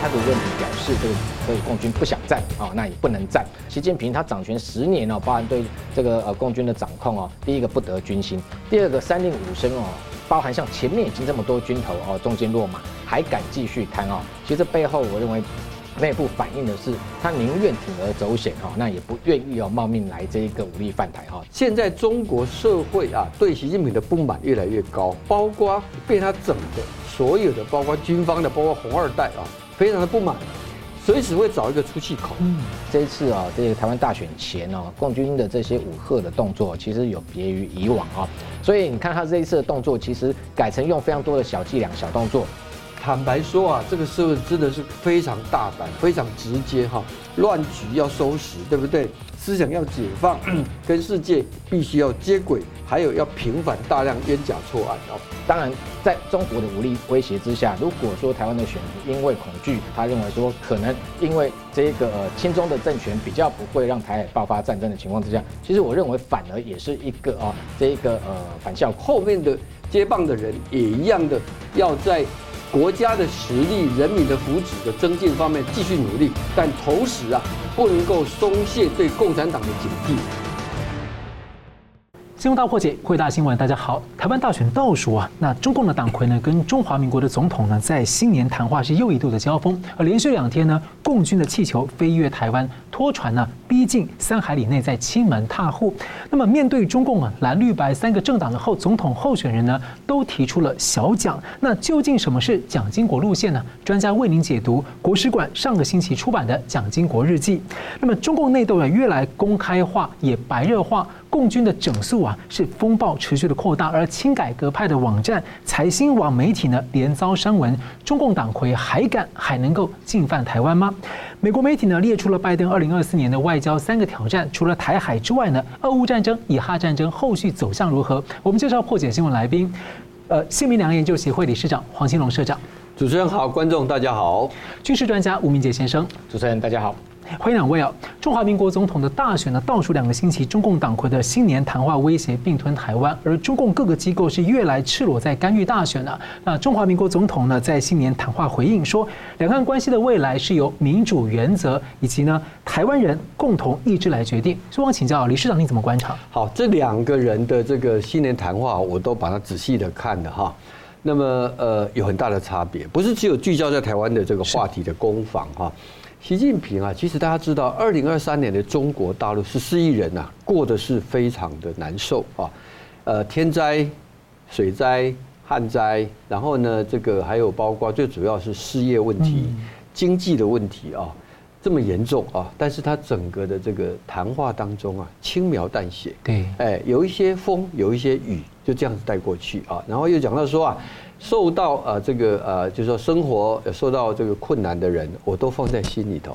他的问题表示这个所以共军不想战啊，那也不能战。习近平他掌权十年哦，包含对这个呃共军的掌控哦，第一个不得军心，第二个三令五申哦，包含像前面已经这么多军头哦中箭落马，还敢继续贪哦，其实背后我认为。内部反映的是，他宁愿铤而走险哈，那也不愿意哦冒命来这一个武力犯台哈。现在中国社会啊，对习近平的不满越来越高，包括被他整的所有的，包括军方的，包括红二代啊，非常的不满，随时会找一个出气口。嗯，这一次啊，这个台湾大选前哦，共军的这些武赫的动作，其实有别于以往啊，所以你看他这一次的动作，其实改成用非常多的小伎俩、小动作。坦白说啊，这个社会真的是非常大胆、非常直接哈。乱局要收拾，对不对？思想要解放，跟世界必须要接轨，还有要平反大量冤假错案哦。当然，在中国的武力威胁之下，如果说台湾的选民因为恐惧，他认为说可能因为这个呃亲中的政权比较不会让台海爆发战争的情况之下，其实我认为反而也是一个啊这一个呃反效果。后面的接棒的人也一样的要在。国家的实力、人民的福祉的增进方面继续努力，但同时啊，不能够松懈对共产党的警惕。新闻大破解，汇大新闻，大家好。台湾大选倒数啊，那中共的党魁呢，跟中华民国的总统呢，在新年谈话是又一度的交锋。而连续两天呢，共军的气球飞越台湾，拖船呢逼近三海里内，在亲门踏户。那么面对中共啊，蓝绿白三个政党的后总统候选人呢，都提出了小蒋。那究竟什么是蒋经国路线呢？专家为您解读国史馆上个星期出版的《蒋经国日记》。那么中共内斗啊，越来公开化，也白热化。共军的整肃啊，是风暴持续的扩大，而亲改革派的网站财新网媒体呢，连遭删文。中共党魁还敢还能够进犯台湾吗？美国媒体呢列出了拜登二零二四年的外交三个挑战，除了台海之外呢，俄乌战争、以哈战争后续走向如何？我们介绍破解新闻来宾，呃，新民良研究协会理事长黄兴龙社长。主持人好，观众大家好。军事专家吴明杰先生。主持人大家好。欢迎两位啊！中华民国总统的大选呢，倒数两个星期，中共党魁的新年谈话威胁并吞台湾，而中共各个机构是越来赤裸在干预大选了。那中华民国总统呢，在新年谈话回应说，两岸关系的未来是由民主原则以及呢台湾人共同意志来决定。所以我请教李市长，你怎么观察？好，这两个人的这个新年谈话，我都把它仔细的看了哈。那么呃，有很大的差别，不是只有聚焦在台湾的这个话题的攻防哈。习近平啊，其实大家知道，二零二三年的中国大陆十四亿人呐，过得是非常的难受啊。呃，天灾、水灾、旱灾，然后呢，这个还有包括最主要是失业问题、经济的问题啊，这么严重啊。但是他整个的这个谈话当中啊，轻描淡写，对，哎，有一些风，有一些雨，就这样子带过去啊。然后又讲到说啊。受到呃这个呃，就是说生活受到这个困难的人，我都放在心里头。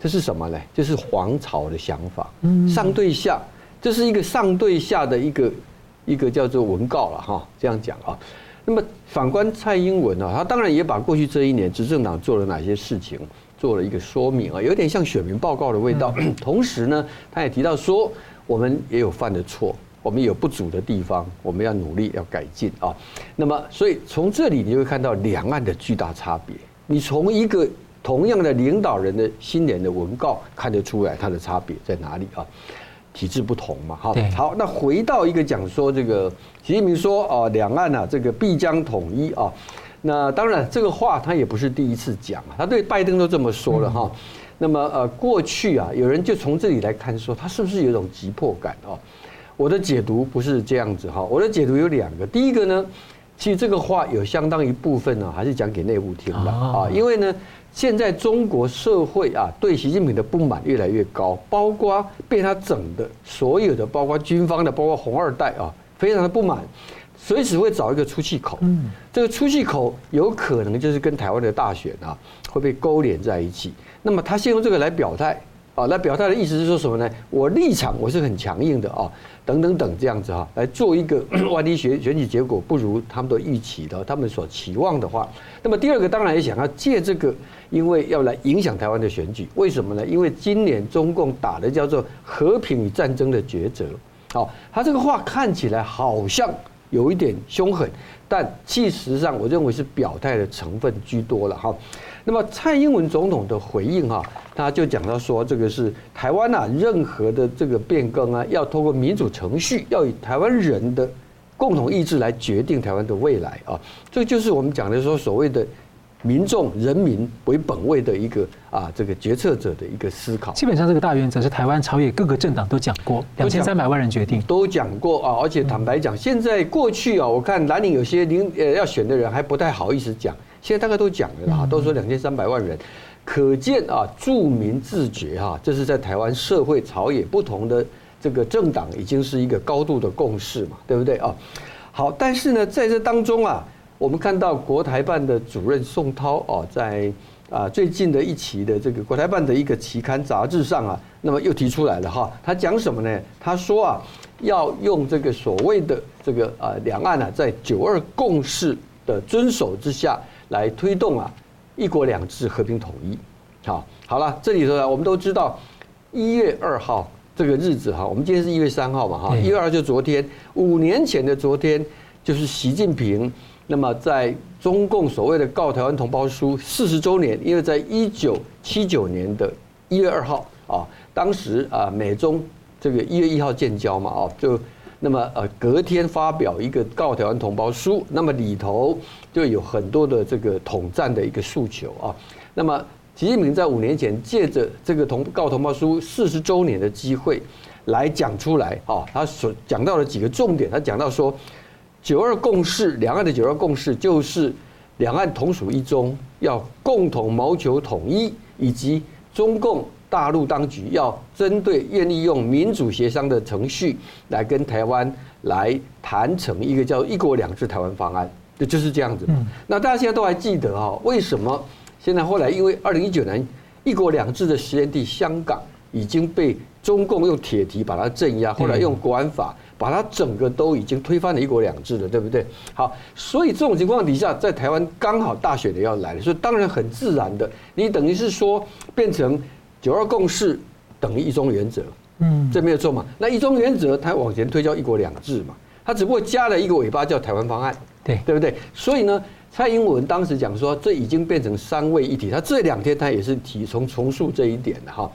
这是什么呢？这是皇朝的想法。嗯，上对下，这是一个上对下的一个一个叫做文告了哈。这样讲啊。那么反观蔡英文啊，他当然也把过去这一年执政党做了哪些事情做了一个说明啊，有点像选民报告的味道。同时呢，他也提到说，我们也有犯的错。我们有不足的地方，我们要努力要改进啊。那么，所以从这里你会看到两岸的巨大差别。你从一个同样的领导人的新年的文告看得出来，它的差别在哪里啊？体制不同嘛，哈。好，那回到一个讲说这个习近平说啊，两岸啊这个必将统一啊。那当然这个话他也不是第一次讲啊，他对拜登都这么说了哈。那么呃，过去啊，有人就从这里来看说，他是不是有一种急迫感啊？我的解读不是这样子哈，我的解读有两个。第一个呢，其实这个话有相当一部分呢，还是讲给内部听的啊。因为呢，现在中国社会啊，对习近平的不满越来越高，包括被他整的所有的，包括军方的，包括红二代啊，非常的不满，随时会找一个出气口。嗯，这个出气口有可能就是跟台湾的大选啊会被勾连在一起。那么他先用这个来表态啊，来表态的意思是说什么呢？我立场我是很强硬的啊。等等等这样子哈，来做一个 万一选选举结果不如他们的预期的，他们所期望的话，那么第二个当然也想要借这个，因为要来影响台湾的选举，为什么呢？因为今年中共打的叫做和平与战争的抉择，好，他这个话看起来好像有一点凶狠，但其实上我认为是表态的成分居多了哈。那么蔡英文总统的回应哈，他就讲到说，这个是台湾啊，任何的这个变更啊，要通过民主程序，要以台湾人的共同意志来决定台湾的未来啊。这就是我们讲的说所谓的。民众、人民为本位的一个啊，这个决策者的一个思考。基本上，这个大原则是台湾朝野各个政党都讲过，两千三百万人决定都讲过啊。而且坦白讲，现在过去啊，我看蓝领有些领呃要选的人还不太好意思讲，现在大概都讲了啦，都说两千三百万人，可见啊，著名自觉哈，这是在台湾社会朝野不同的这个政党已经是一个高度的共识嘛，对不对啊？好，但是呢，在这当中啊。我们看到国台办的主任宋涛哦，在啊最近的一期的这个国台办的一个期刊杂志上啊，那么又提出来了哈，他讲什么呢？他说啊，要用这个所谓的这个啊两岸啊，在九二共识的遵守之下来推动啊一国两制和平统一。好，好了，这里头呢，我们都知道一月二号这个日子哈，我们今天是一月三号嘛哈，一月二号就昨天，五年前的昨天就是习近平。那么，在中共所谓的《告台湾同胞书》四十周年，因为在一九七九年的一月二号啊，当时啊美中这个一月一号建交嘛啊，就那么呃隔天发表一个《告台湾同胞书》，那么里头就有很多的这个统战的一个诉求啊。那么习近平在五年前借着这个同《告同胞书》四十周年的机会来讲出来啊，他所讲到的几个重点，他讲到说。九二共识，两岸的九二共识就是两岸同属一中，要共同谋求统一，以及中共大陆当局要针对愿意用民主协商的程序来跟台湾来谈成一个叫“一国两制”台湾方案，就就是这样子。那大家现在都还记得啊？为什么现在后来因为二零一九年“一国两制”的实验地香港已经被中共用铁蹄把它镇压，后来用国安法。把它整个都已经推翻了一国两制了，对不对？好，所以这种情况底下，在台湾刚好大选的要来了，所以当然很自然的，你等于是说变成九二共识等于一中原则，嗯，这没有错嘛？那一中原则它往前推叫一国两制嘛，它只不过加了一个尾巴叫台湾方案，对对不对？所以呢，蔡英文当时讲说，这已经变成三位一体，他这两天他也是提重重述这一点的哈，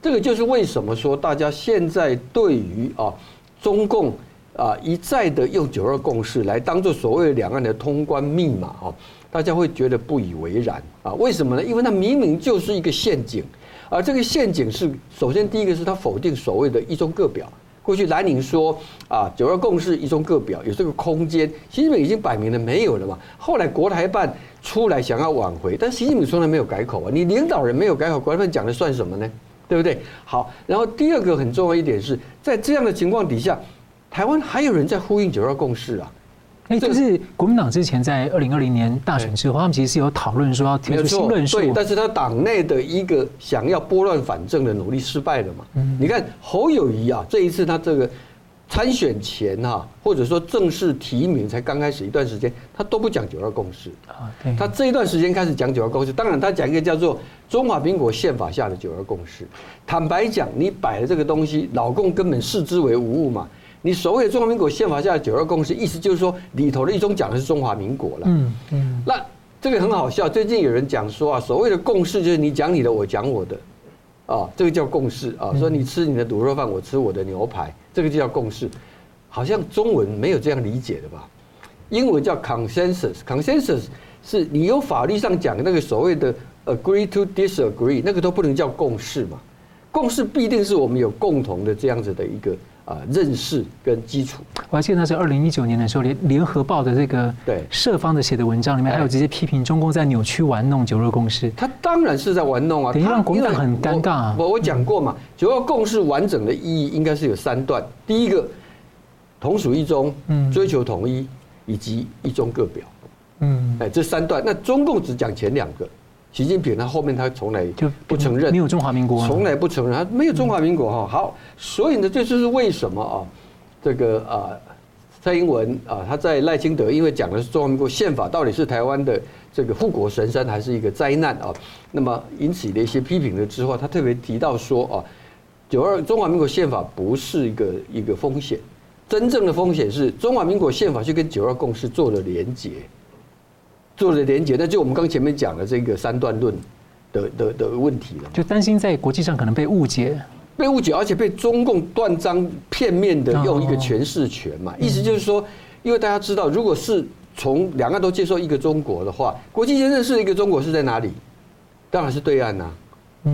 这个就是为什么说大家现在对于啊。中共啊一再的用九二共识来当做所谓两岸的通关密码啊，大家会觉得不以为然啊？为什么呢？因为它明明就是一个陷阱，而这个陷阱是首先第一个是他否定所谓的一中各表。过去蓝宁说啊九二共识一中各表有这个空间，习近平已经摆明了没有了嘛。后来国台办出来想要挽回，但习近平从来没有改口啊。你领导人没有改口，国台办讲的算什么呢？对不对？好，然后第二个很重要一点是在这样的情况底下，台湾还有人在呼应九二共识啊。哎，就是国民党之前在二零二零年大选之后，他们其实是有讨论说要提出新论述，对，但是他党内的一个想要拨乱反正的努力失败了嘛。嗯，你看侯友谊啊，这一次他这个。参选前哈，或者说正式提名才刚开始一段时间，他都不讲九二共识啊。他这一段时间开始讲九二共识，当然他讲一个叫做中华民国宪法下的九二共识。坦白讲，你摆的这个东西，老共根本视之为无物嘛。你所谓的中华民国宪法下的九二共识，意思就是说里头的一中讲的是中华民国了。嗯嗯。那这个很好笑，最近有人讲说啊，所谓的共识就是你讲你的，我讲我的。啊，这个叫共识啊！说你吃你的卤肉饭，我吃我的牛排，这个就叫共识。好像中文没有这样理解的吧？英文叫 consensus，consensus 是你有法律上讲的那个所谓的 agree to disagree，那个都不能叫共识嘛。共识必定是我们有共同的这样子的一个。啊，认识跟基础，我还记得那是二零一九年的时候，联联合报的这个对社方的写的文章里面，还有直接批评中共在扭曲玩弄九二共识。他当然是在玩弄啊，等于让国民党很尴尬啊。我我讲过嘛，九二共识完整的意义应该是有三段：第一个，同属一中，追求统一，以及一中各表。嗯，哎，这三段，那中共只讲前两个。习近平他后面他从来就不承认，没有中华民国，从来不承认，他没有中华民国哈。好，所以呢，这就是为什么啊，这个啊，蔡英文啊，他在赖清德，因为讲的是中华民国宪法到底是台湾的这个护国神山还是一个灾难啊？那么引起的一些批评了之后，他特别提到说啊，九二中华民国宪法不是一个一个风险，真正的风险是中华民国宪法去跟九二共识做了连结，做了连结，那就我们刚前面讲的这个三段论的的的问题了，就担心在国际上可能被误解，被误解，而且被中共断章片面的用一个诠释权嘛，意思就是说，因为大家知道，如果是从两岸都接受一个中国的话，国际间认识一个中国是在哪里？当然是对岸呐、啊，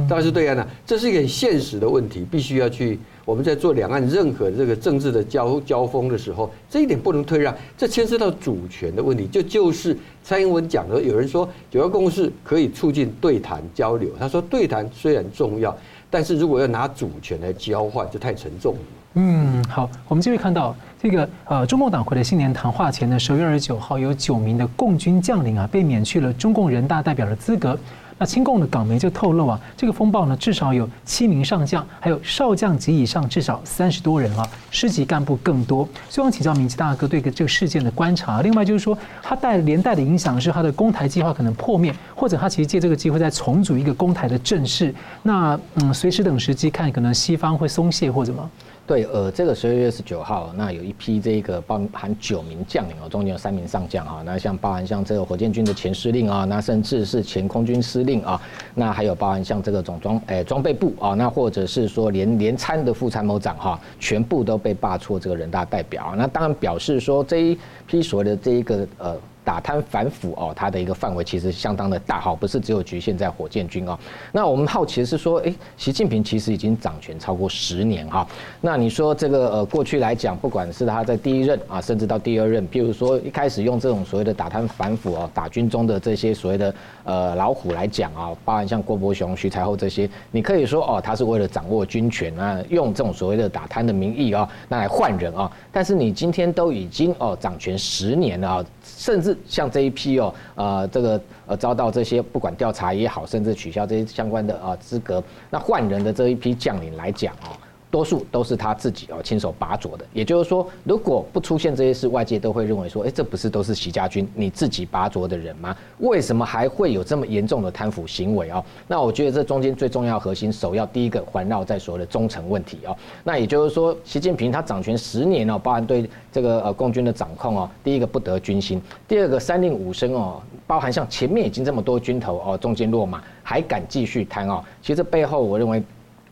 当然是对岸呐、啊，这是一个很现实的问题，必须要去。我们在做两岸任何这个政治的交交锋的时候，这一点不能退让，这牵涉到主权的问题。就就是蔡英文讲的，有人说九二共识可以促进对谈交流，他说对谈虽然重要，但是如果要拿主权来交换，就太沉重了。嗯，好，我们就会看到这个呃，中共党魁的新年谈话前呢，十月二十九号有九名的共军将领啊被免去了中共人大代表的资格。那亲共的港媒就透露啊，这个风暴呢，至少有七名上将，还有少将级以上至少三十多人啊，师级干部更多。希望请教明基大哥对这个事件的观察。另外就是说，他带连带的影响是他的攻台计划可能破灭，或者他其实借这个机会再重组一个攻台的阵势。那嗯，随时等时机看，可能西方会松懈或者什么。对，呃，这个十二月十九号，那有一批这个包含九名将领哦，中间有三名上将哈，那像包含像这个火箭军的前司令啊，那甚至是前空军司令啊，那还有包含像这个总装诶装备部啊，那或者是说连连参的副参谋长哈，全部都被罢黜这个人大代表，那当然表示说这一批所谓的这一个呃。打贪反腐哦，它的一个范围其实相当的大哈，不是只有局限在火箭军哦。那我们好奇的是说，诶，习近平其实已经掌权超过十年哈。那你说这个呃，过去来讲，不管是他在第一任啊，甚至到第二任，譬如说一开始用这种所谓的打贪反腐哦，打军中的这些所谓的呃老虎来讲啊，包含像郭伯雄、徐才厚这些，你可以说哦，他是为了掌握军权啊，用这种所谓的打贪的名义啊，那来换人啊。但是你今天都已经哦掌权十年了啊。甚至像这一批哦，呃，这个呃遭到这些不管调查也好，甚至取消这些相关的啊资格，那换人的这一批将领来讲哦。多数都是他自己哦亲手拔擢的，也就是说，如果不出现这些事，外界都会认为说，哎，这不是都是习家军你自己拔擢的人吗？为什么还会有这么严重的贪腐行为啊？那我觉得这中间最重要核心，首要第一个环绕在所谓的忠诚问题哦。那也就是说，习近平他掌权十年哦，包含对这个呃共军的掌控哦，第一个不得军心，第二个三令五申哦，包含像前面已经这么多军头哦中间落马，还敢继续贪哦，其实背后我认为。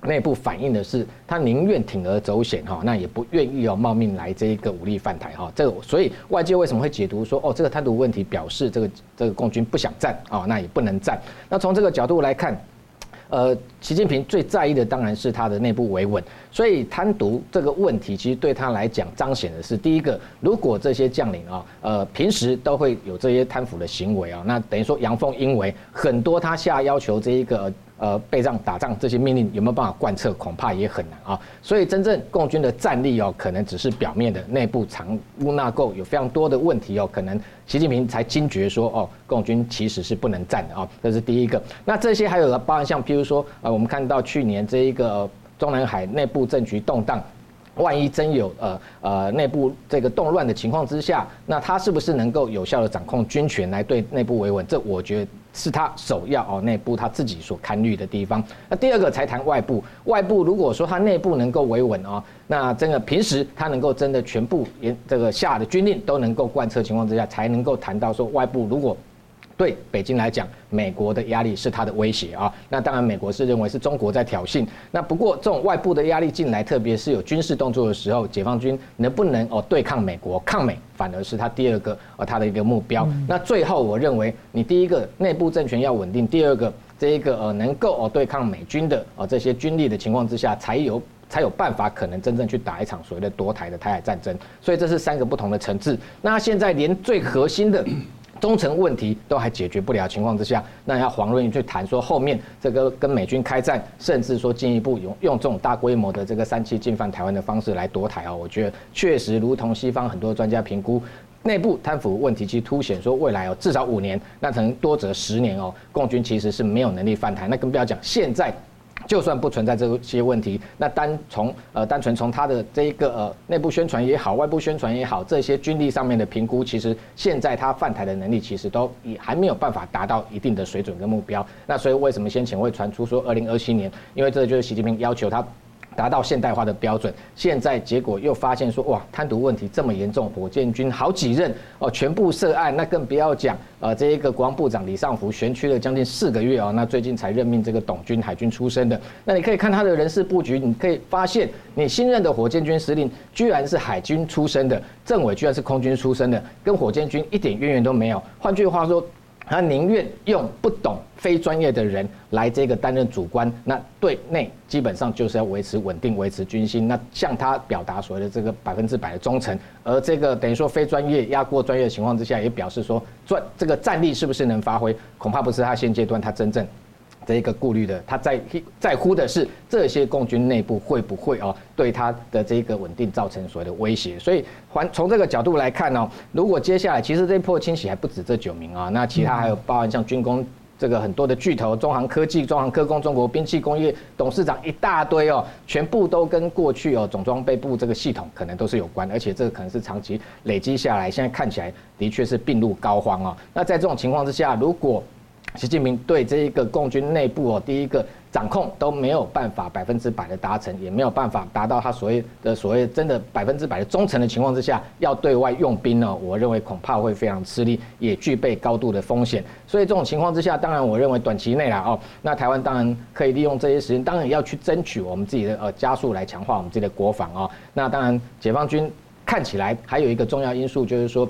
内部反映的是，他宁愿铤而走险哈，那也不愿意要冒命来这一个武力犯台哈。这个，所以外界为什么会解读说，哦，这个贪渎问题表示这个这个共军不想战啊，那也不能战。那从这个角度来看，呃，习近平最在意的当然是他的内部维稳。所以贪渎这个问题，其实对他来讲彰显的是，第一个，如果这些将领啊，呃，平时都会有这些贪腐的行为啊，那等于说阳奉阴违，很多他下要求这一个。呃，备战打仗这些命令有没有办法贯彻，恐怕也很难啊。所以真正共军的战力哦，可能只是表面的，内部藏污纳垢有非常多的问题哦。可能习近平才惊觉说，哦，共军其实是不能战的啊。这是第一个。那这些还有包含像，譬如说，呃，我们看到去年这一个中南海内部政局动荡，万一真有呃呃内部这个动乱的情况之下，那他是不是能够有效的掌控军权来对内部维稳？这我觉得。是他首要哦，内部他自己所堪虑的地方。那第二个才谈外部，外部如果说他内部能够维稳哦，那真的平时他能够真的全部连这个下的军令都能够贯彻情况之下，才能够谈到说外部如果。对北京来讲，美国的压力是他的威胁啊。那当然，美国是认为是中国在挑衅。那不过，这种外部的压力进来，特别是有军事动作的时候，解放军能不能哦对抗美国、抗美，反而是他第二个呃他的一个目标。那最后，我认为你第一个内部政权要稳定，第二个这一个呃能够哦对抗美军的哦这些军力的情况之下，才有才有办法可能真正去打一场所谓的夺台的台海战争。所以这是三个不同的层次。那现在连最核心的。忠诚问题都还解决不了情况之下，那要黄润去谈说后面这个跟美军开战，甚至说进一步用用这种大规模的这个三七进犯台湾的方式来夺台啊，我觉得确实如同西方很多专家评估，内部贪腐问题其实凸显说未来哦至少五年，那可能多则十年哦，共军其实是没有能力翻台，那更不要讲现在。就算不存在这些问题，那单从呃单纯从他的这一个呃内部宣传也好，外部宣传也好，这些军力上面的评估，其实现在他犯台的能力其实都也还没有办法达到一定的水准跟目标。那所以为什么先前会传出说二零二七年，因为这就是习近平要求他达到现代化的标准，现在结果又发现说，哇，贪渎问题这么严重，火箭军好几任哦，全部涉案，那更不要讲，呃，这一个国防部长李尚福悬缺了将近四个月啊，那最近才任命这个董军，海军出身的，那你可以看他的人事布局，你可以发现，你新任的火箭军司令居然是海军出身的，政委居然是空军出身的，跟火箭军一点渊源都没有，换句话说。他宁愿用不懂、非专业的人来这个担任主官，那对内基本上就是要维持稳定、维持军心，那向他表达所谓的这个百分之百的忠诚，而这个等于说非专业压过专业的情况之下，也表示说专这个战力是不是能发挥，恐怕不是他现阶段他真正。的一个顾虑的，他在在乎的是这些共军内部会不会哦对他的这个稳定造成所谓的威胁，所以还从这个角度来看呢，如果接下来其实这一波清洗还不止这九名啊，那其他还有包含像军工这个很多的巨头，中航科技、中航科工、中国兵器工业董事长一大堆哦，全部都跟过去哦总装备部这个系统可能都是有关，而且这个可能是长期累积下来，现在看起来的确是病入膏肓啊。那在这种情况之下，如果习近平对这一个共军内部哦，第一个掌控都没有办法百分之百的达成，也没有办法达到他所谓的所谓真的百分之百的忠诚的情况之下，要对外用兵呢，我认为恐怕会非常吃力，也具备高度的风险。所以这种情况之下，当然我认为短期内啦哦，那台湾当然可以利用这些时间，当然要去争取我们自己的呃加速来强化我们自己的国防啊。那当然解放军看起来还有一个重要因素就是说。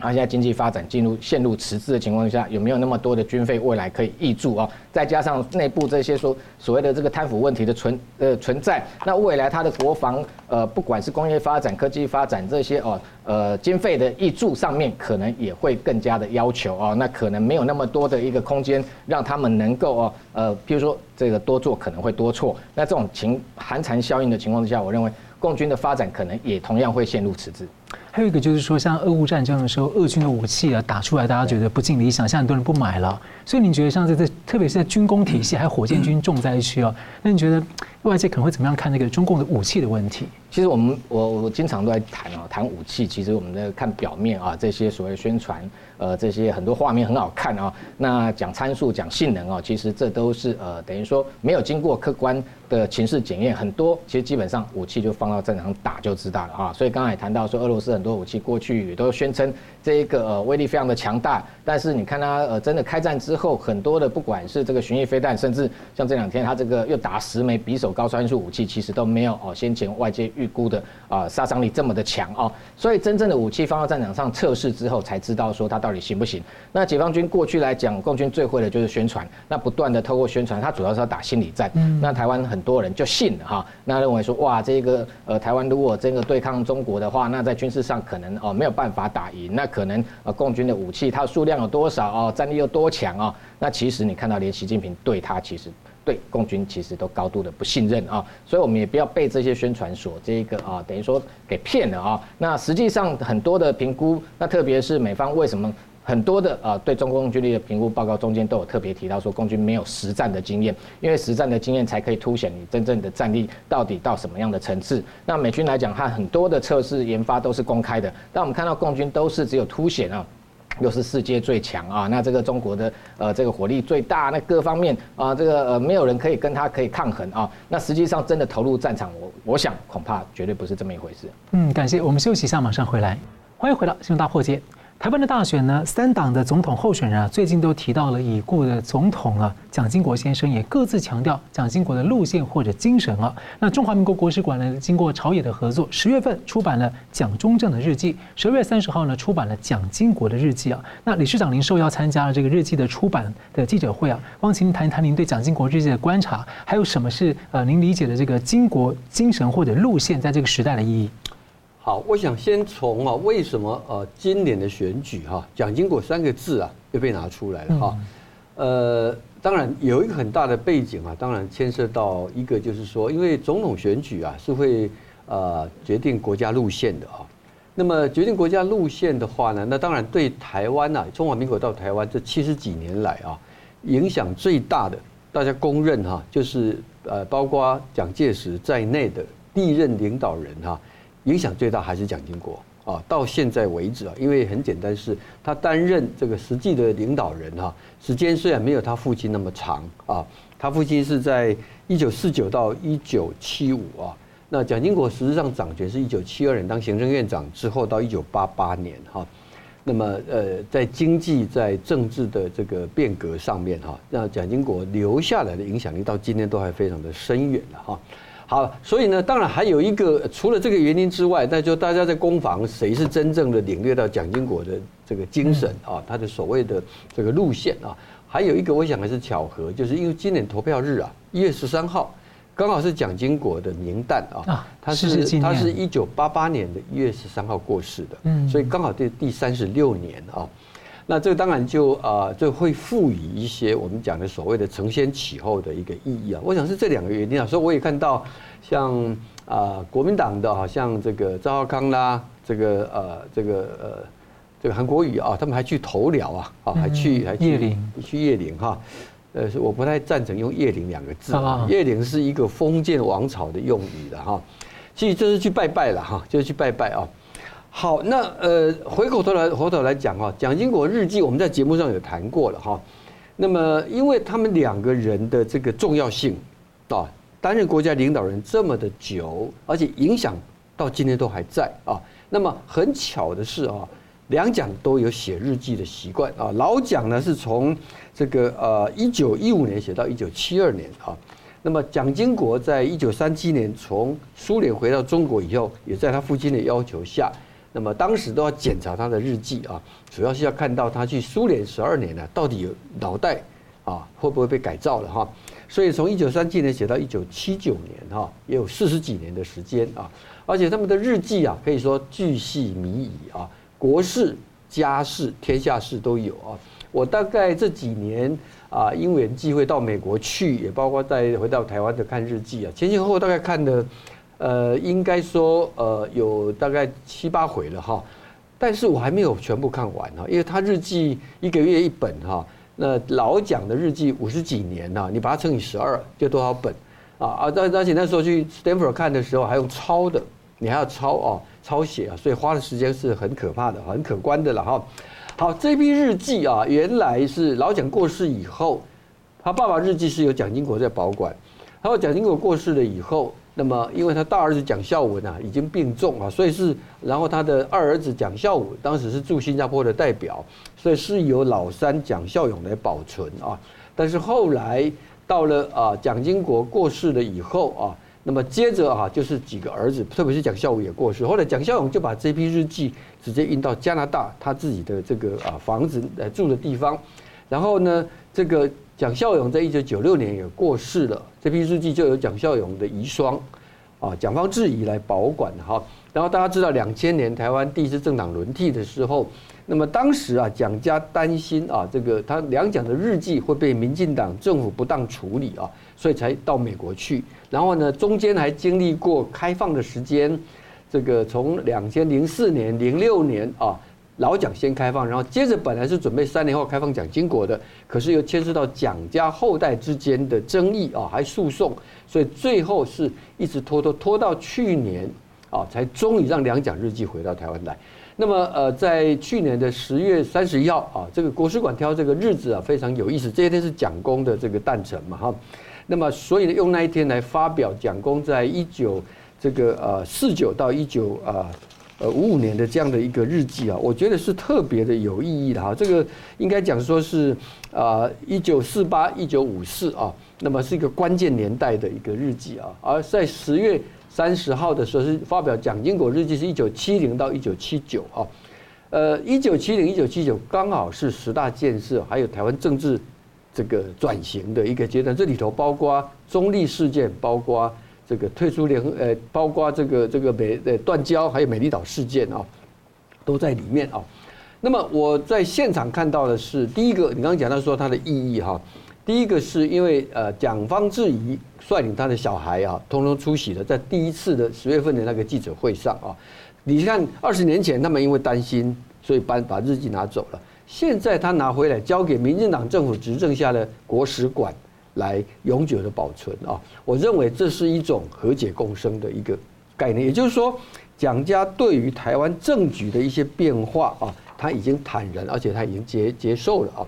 啊，现在经济发展进入陷入迟滞的情况下，有没有那么多的军费未来可以挹注啊？再加上内部这些说所谓的这个贪腐问题的存呃存在，那未来它的国防呃不管是工业发展、科技发展这些哦呃经费的挹注上面，可能也会更加的要求哦，那可能没有那么多的一个空间让他们能够哦呃，譬如说这个多做可能会多错，那这种情寒蝉效应的情况之下，我认为共军的发展可能也同样会陷入迟滞。还有一个就是说，像俄乌战争的时候，俄军的武器啊打出来，大家觉得不尽理想，现在很多人不买了。所以你觉得像在这，特别是在军工体系还有火箭军重灾区哦，那你觉得外界可能会怎么样看那个中共的武器的问题？其实我们我我经常都在谈啊，谈武器，其实我们在看表面啊，这些所谓宣传，呃，这些很多画面很好看啊，那讲参数讲性能啊，其实这都是呃等于说没有经过客观的情势检验，很多其实基本上武器就放到战场上打就知道了啊。所以刚才谈到说俄罗斯很多武器过去也都宣称这一个呃威力非常的强大，但是你看它呃真的开战之后，很多的不管是这个巡弋飞弹，甚至像这两天它这个又打十枚匕首高超音速武器，其实都没有哦先前外界预估的啊杀伤力这么的强哦，所以真正的武器放到战场上测试之后，才知道说它到底行不行。那解放军过去来讲，共军最会的就是宣传，那不断的透过宣传，它主要是要打心理战。那台湾很多人就信了哈，那认为说哇，这个呃台湾如果真的对抗中国的话，那在军事上可能哦没有办法打赢，那可能呃共军的武器它数量有多少哦，战力有多强哦，那其实你看到连习近平对他其实。对共军其实都高度的不信任啊，所以我们也不要被这些宣传所这一个啊，等于说给骗了啊。那实际上很多的评估，那特别是美方为什么很多的啊对中共军力的评估报告中间都有特别提到说共军没有实战的经验，因为实战的经验才可以凸显你真正的战力到底到什么样的层次。那美军来讲，它很多的测试研发都是公开的，但我们看到共军都是只有凸显啊。又是世界最强啊，那这个中国的呃这个火力最大，那各方面啊这个呃没有人可以跟他可以抗衡啊。那实际上真的投入战场，我我想恐怕绝对不是这么一回事。嗯，感谢，我们休息一下，马上回来。欢迎回到新闻大破解。台湾的大选呢，三党的总统候选人啊，最近都提到了已故的总统啊，蒋经国先生，也各自强调蒋经国的路线或者精神啊。那中华民国国史馆呢，经过朝野的合作，十月份出版了蒋中正的日记，十二月三十号呢，出版了蒋经国的日记啊。那理事长您受邀参加了这个日记的出版的记者会啊，汪请您谈一谈您对蒋经国日记的观察，还有什么是呃您理解的这个经国精神或者路线在这个时代的意义？好，我想先从啊，为什么呃今年的选举哈，蒋经国三个字啊又被拿出来了哈？呃，当然有一个很大的背景啊，当然牵涉到一个就是说，因为总统选举啊是会呃决定国家路线的啊。那么决定国家路线的话呢，那当然对台湾呐，中华民国到台湾这七十几年来啊，影响最大的，大家公认哈，就是呃包括蒋介石在内的历任领导人哈。影响最大还是蒋经国啊，到现在为止啊，因为很简单是，他担任这个实际的领导人哈，时间虽然没有他父亲那么长啊，他父亲是在一九四九到一九七五啊，那蒋经国实际上掌权是一九七二年当行政院长之后到一九八八年哈，那么呃，在经济在政治的这个变革上面哈，让蒋经国留下来的影响力到今天都还非常的深远的哈。好，所以呢，当然还有一个，除了这个原因之外，那就大家在攻防谁是真正的领略到蒋经国的这个精神啊，他的所谓的这个路线啊，还有一个我想还是巧合，就是因为今年投票日啊，一月十三号，刚好是蒋经国的冥诞啊，他是他是一九八八年的一月十三号过世的，嗯，所以刚好第第三十六年啊。那这个当然就啊，就会赋予一些我们讲的所谓的承先启后的一个意义啊。我想是这两个原因啊，所以我也看到像啊国民党的好像这个赵浩康啦，这个呃这个呃这个韩国瑜啊，他们还去投辽啊，啊还去还去叶陵去叶陵哈，呃我不太赞成用叶陵两个字啊，叶陵是一个封建王朝的用语的哈，其实就是去拜拜了哈，就是去拜拜啊。好，那呃，回过头来，回头来讲哈，蒋经国日记我们在节目上有谈过了哈。那么，因为他们两个人的这个重要性啊，担任国家领导人这么的久，而且影响到今天都还在啊。那么很巧的是啊，两蒋都有写日记的习惯啊。老蒋呢是从这个呃一九一五年写到一九七二年啊。那么蒋经国在一九三七年从苏联回到中国以后，也在他父亲的要求下。那么当时都要检查他的日记啊，主要是要看到他去苏联十二年呢，到底有脑袋啊会不会被改造了哈？所以从一九三七年写到一九七九年哈，也有四十几年的时间啊。而且他们的日记啊，可以说巨细靡遗啊，国事、家事、天下事都有啊。我大概这几年啊，因缘机会到美国去，也包括再回到台湾的看日记啊，前前后后大概看的。呃，应该说，呃，有大概七八回了哈，但是我还没有全部看完哈，因为他日记一个月一本哈，那老蒋的日记五十几年呐，你把它乘以十二，就多少本啊？啊，而而且那时候去 Stanford 看的时候还用抄的，你还要抄啊，抄写啊，所以花的时间是很可怕的，很可观的了哈。好，这批日记啊，原来是老蒋过世以后，他爸爸日记是由蒋经国在保管，然后蒋经国过世了以后。那么，因为他大儿子蒋孝文啊已经病重啊，所以是，然后他的二儿子蒋孝武当时是驻新加坡的代表，所以是由老三蒋孝勇来保存啊。但是后来到了啊蒋经国过世了以后啊，那么接着啊就是几个儿子，特别是蒋孝武也过世，后来蒋孝勇就把这批日记直接运到加拿大他自己的这个啊房子来住的地方，然后呢这个。蒋孝勇在一九九六年也过世了，这批日记就由蒋孝勇的遗孀啊蒋方智怡来保管哈。然后大家知道，两千年台湾第一次政党轮替的时候，那么当时啊蒋家担心啊这个他两蒋的日记会被民进党政府不当处理啊，所以才到美国去。然后呢，中间还经历过开放的时间，这个从两千零四年、零六年啊。老蒋先开放，然后接着本来是准备三年后开放蒋经国的，可是又牵涉到蒋家后代之间的争议啊，还诉讼，所以最后是一直拖拖拖到去年啊，才终于让两蒋日记回到台湾来。那么呃，在去年的十月三十一号啊，这个国史馆挑这个日子啊非常有意思，这一天是蒋公的这个诞辰嘛哈。那么所以呢，用那一天来发表蒋公在一九这个呃四九到一九啊。呃，五五年的这样的一个日记啊，我觉得是特别的有意义的哈。这个应该讲说是啊，一九四八、一九五四啊，那么是一个关键年代的一个日记啊。而在十月三十号的时候是发表蒋经国日记，是一九七零到一九七九啊。呃，一九七零、一九七九刚好是十大建设还有台湾政治这个转型的一个阶段，这里头包括中立事件，包括。这个退出联，呃，包括这个这个美呃断交，还有美丽岛事件啊，都在里面啊。那么我在现场看到的是，第一个，你刚刚讲到说它的意义哈，第一个是因为呃蒋方智怡率领他的小孩啊，通通出席了，在第一次的十月份的那个记者会上啊。你看二十年前他们因为担心，所以把把日记拿走了，现在他拿回来交给民进党政府执政下的国史馆。来永久的保存啊！我认为这是一种和解共生的一个概念，也就是说，蒋家对于台湾政局的一些变化啊，他已经坦然，而且他已经接接受了啊。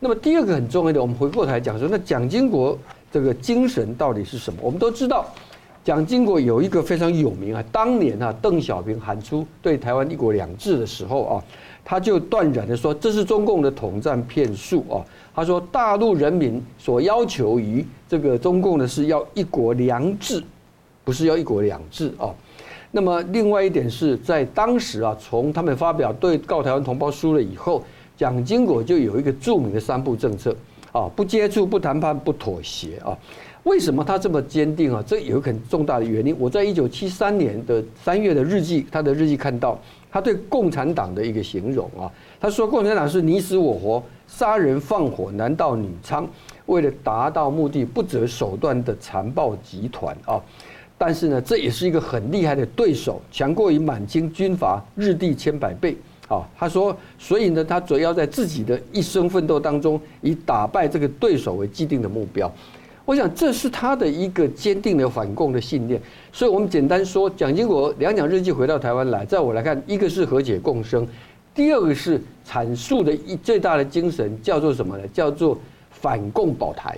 那么第二个很重要的，我们回过头来讲说，那蒋经国这个精神到底是什么？我们都知道，蒋经国有一个非常有名啊，当年啊，邓小平喊出对台湾一国两制的时候啊，他就断然的说，这是中共的统战骗术啊。他说，大陆人民所要求于这个中共的是要一国两制，不是要一国两制啊。那么另外一点是在当时啊，从他们发表对告台湾同胞书了以后。蒋经国就有一个著名的三不政策啊，不接触、不谈判、不妥协啊。为什么他这么坚定啊？这有很重大的原因。我在一九七三年的三月的日记，他的日记看到他对共产党的一个形容啊，他说共产党是你死我活、杀人放火、男盗女娼，为了达到目的不择手段的残暴集团啊。但是呢，这也是一个很厉害的对手，强过于满清军阀日地千百倍。啊，他说，所以呢，他主要在自己的一生奋斗当中，以打败这个对手为既定的目标。我想，这是他的一个坚定的反共的信念。所以我们简单说，蒋经国两蒋日记回到台湾来，在我来看，一个是和解共生，第二个是阐述的一最大的精神叫做什么呢？叫做反共保台。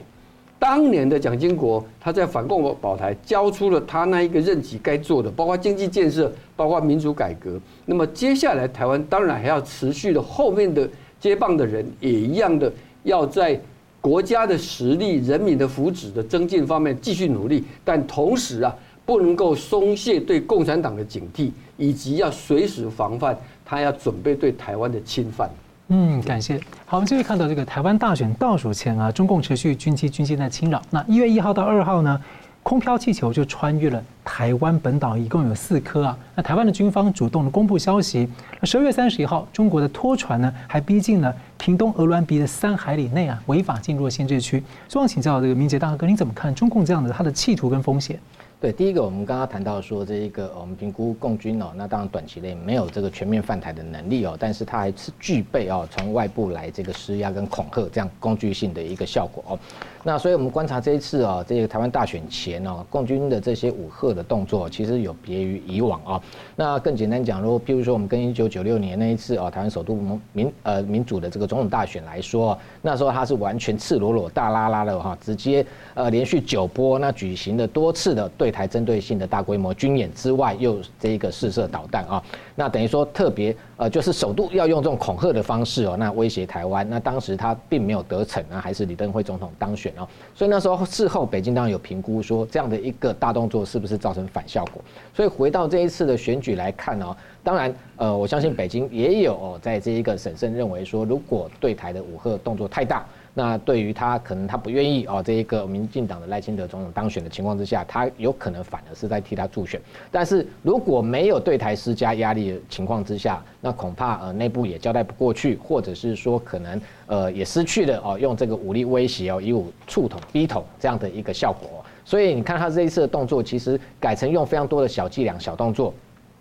当年的蒋经国，他在反共保台交出了他那一个任期该做的，包括经济建设，包括民主改革。那么接下来台湾当然还要持续的，后面的接棒的人也一样的，要在国家的实力、人民的福祉的增进方面继续努力，但同时啊，不能够松懈对共产党的警惕，以及要随时防范他要准备对台湾的侵犯。嗯，感谢。好，我们继续看到这个台湾大选倒数前啊，中共持续军机、军舰在侵扰。那一月一号到二号呢，空飘气球就穿越了台湾本岛，一共有四颗啊。那台湾的军方主动的公布消息。那十二月三十一号，中国的拖船呢，还逼近了屏东鹅銮鼻的三海里内啊，违法进入了限制区。希望请教这个明捷大哥，你怎么看中共这样的他的企图跟风险？对，第一个我们刚刚谈到说，这一个我们评估共军哦，那当然短期内没有这个全面犯台的能力哦，但是它还是具备哦，从外部来这个施压跟恐吓这样工具性的一个效果哦。那所以我们观察这一次啊，这个台湾大选前哦，共军的这些武吓的动作，其实有别于以往啊。那更简单讲，如果譬如说我们跟一九九六年那一次哦，台湾首都民呃民主的这个总统大选来说，那时候它是完全赤裸裸大拉拉的哈，直接呃连续九波那举行了多次的对台针对性的大规模军演之外，又这一个试射导弹啊，那等于说特别呃，就是首度要用这种恐吓的方式哦，那威胁台湾。那当时他并没有得逞啊，还是李登辉总统当选哦，所以那时候事后北京当然有评估说，这样的一个大动作是不是造成反效果。所以回到这一次的选举来看哦，当然呃，我相信北京也有哦在这一个审慎认为说，如果对台的武吓动作太大。那对于他可能他不愿意哦，这一个民进党的赖清德总统当选的情况之下，他有可能反而是在替他助选。但是如果没有对台施加压力的情况之下，那恐怕呃内部也交代不过去，或者是说可能呃也失去了哦用这个武力威胁哦以武促统逼统这样的一个效果。所以你看他这一次的动作，其实改成用非常多的小伎俩、小动作。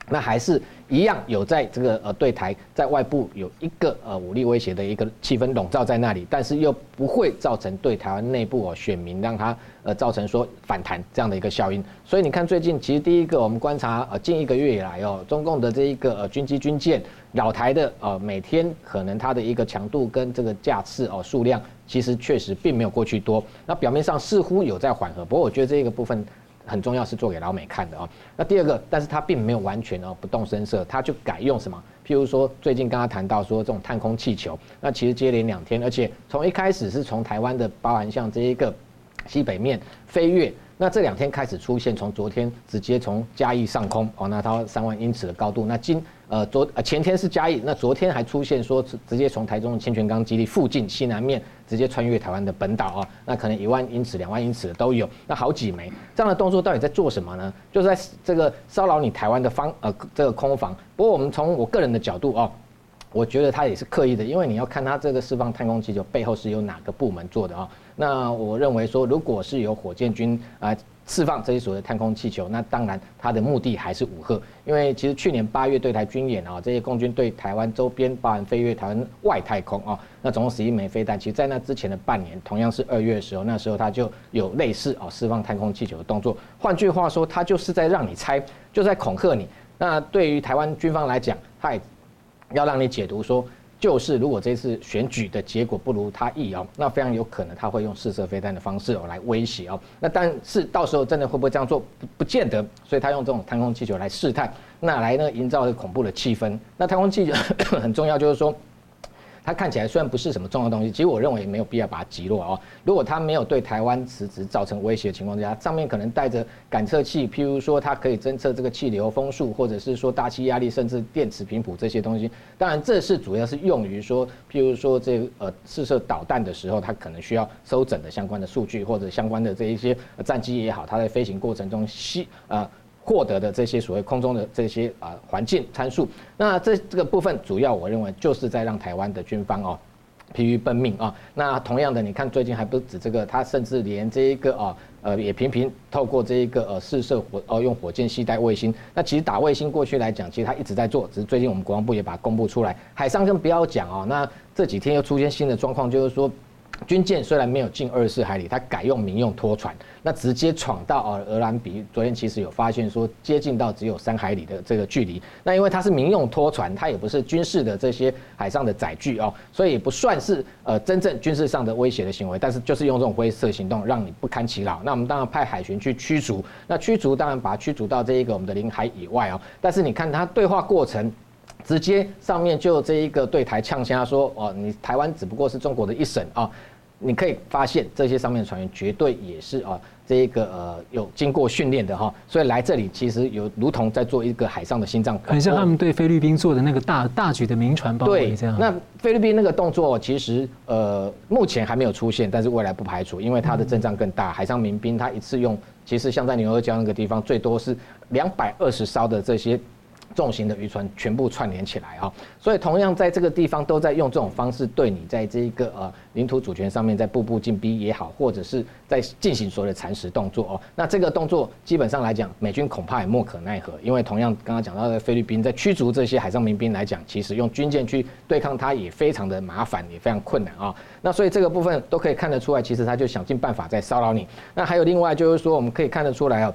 那还是一样有在这个呃对台在外部有一个呃武力威胁的一个气氛笼罩在那里，但是又不会造成对台湾内部哦选民让他呃造成说反弹这样的一个效应。所以你看最近其实第一个我们观察呃近一个月以来哦，中共的这一个呃军机军舰扰台的呃每天可能它的一个强度跟这个架次哦数量，其实确实并没有过去多。那表面上似乎有在缓和，不过我觉得这个部分。很重要是做给老美看的啊。那第二个，但是它并没有完全哦不动声色，它就改用什么？譬如说最近刚刚谈到说这种探空气球，那其实接连两天，而且从一开始是从台湾的包含像这一个西北面飞越，那这两天开始出现，从昨天直接从嘉义上空哦，那它三万英尺的高度，那今。呃，昨呃前天是嘉义，那昨天还出现说直接从台中的清泉岗基地附近西南面直接穿越台湾的本岛啊，那可能一万英尺、两万英尺的都有，那好几枚这样的动作到底在做什么呢？就是在这个骚扰你台湾的方呃这个空防。不过我们从我个人的角度哦，我觉得他也是刻意的，因为你要看他这个释放探空气球背后是由哪个部门做的啊？那我认为说，如果是由火箭军啊。释放这些所谓的探空气球，那当然它的目的还是武吓，因为其实去年八月对台军演啊，这些共军对台湾周边包含飞越台湾外太空啊，那总共十一枚飞弹。其实，在那之前的半年，同样是二月的时候，那时候它就有类似啊释放探空气球的动作。换句话说，它就是在让你猜，就在恐吓你。那对于台湾军方来讲，他也要让你解读说。就是如果这次选举的结果不如他意哦，那非常有可能他会用试射飞弹的方式哦来威胁哦。那但是到时候真的会不会这样做，不不见得。所以他用这种太空气球来试探，那来呢营造一个恐怖的气氛。那太空气球 很重要，就是说。它看起来虽然不是什么重要东西，其实我认为没有必要把它击落哦。如果它没有对台湾实质造成威胁的情况下，上面可能带着感测器，譬如说它可以侦测这个气流、风速，或者是说大气压力，甚至电磁频谱这些东西。当然，这是主要是用于说，譬如说这呃试射导弹的时候，它可能需要收整的相关的数据，或者相关的这一些战机也好，它在飞行过程中吸啊。获得的这些所谓空中的这些啊环境参数，那这这个部分主要我认为就是在让台湾的军方哦疲于奔命啊。那同样的，你看最近还不止这个，他甚至连这一个啊呃也频频透过这一个呃试射火哦用火箭携带卫星。那其实打卫星过去来讲，其实他一直在做，只是最近我们国防部也把它公布出来。海上更不要讲啊，那这几天又出现新的状况，就是说。军舰虽然没有进二十四海里，它改用民用拖船，那直接闯到呃鹅銮鼻。昨天其实有发现说接近到只有三海里的这个距离。那因为它是民用拖船，它也不是军事的这些海上的载具哦，所以也不算是呃真正军事上的威胁的行为。但是就是用这种灰色行动让你不堪其扰。那我们当然派海巡去驱逐。那驱逐当然把它驱逐到这一个我们的领海以外哦。但是你看它对话过程。直接上面就这一个对台呛声说哦，你台湾只不过是中国的一省啊，你可以发现这些上面的船员绝对也是啊，这一个呃有经过训练的哈，所以来这里其实有如同在做一个海上的心脏，很像他们对菲律宾做的那个大大举的民船包围这样。那菲律宾那个动作其实呃目前还没有出现，但是未来不排除，因为它的阵仗更大，海上民兵他一次用，其实像在牛二礁那个地方，最多是两百二十艘的这些。重型的渔船全部串联起来啊，所以同样在这个地方都在用这种方式对你在这一个呃领土主权上面在步步进逼也好，或者是在进行所谓的蚕食动作哦。那这个动作基本上来讲，美军恐怕也莫可奈何，因为同样刚刚讲到的菲律宾在驱逐这些海上民兵来讲，其实用军舰去对抗它也非常的麻烦，也非常困难啊。那所以这个部分都可以看得出来，其实他就想尽办法在骚扰你。那还有另外就是说，我们可以看得出来哦，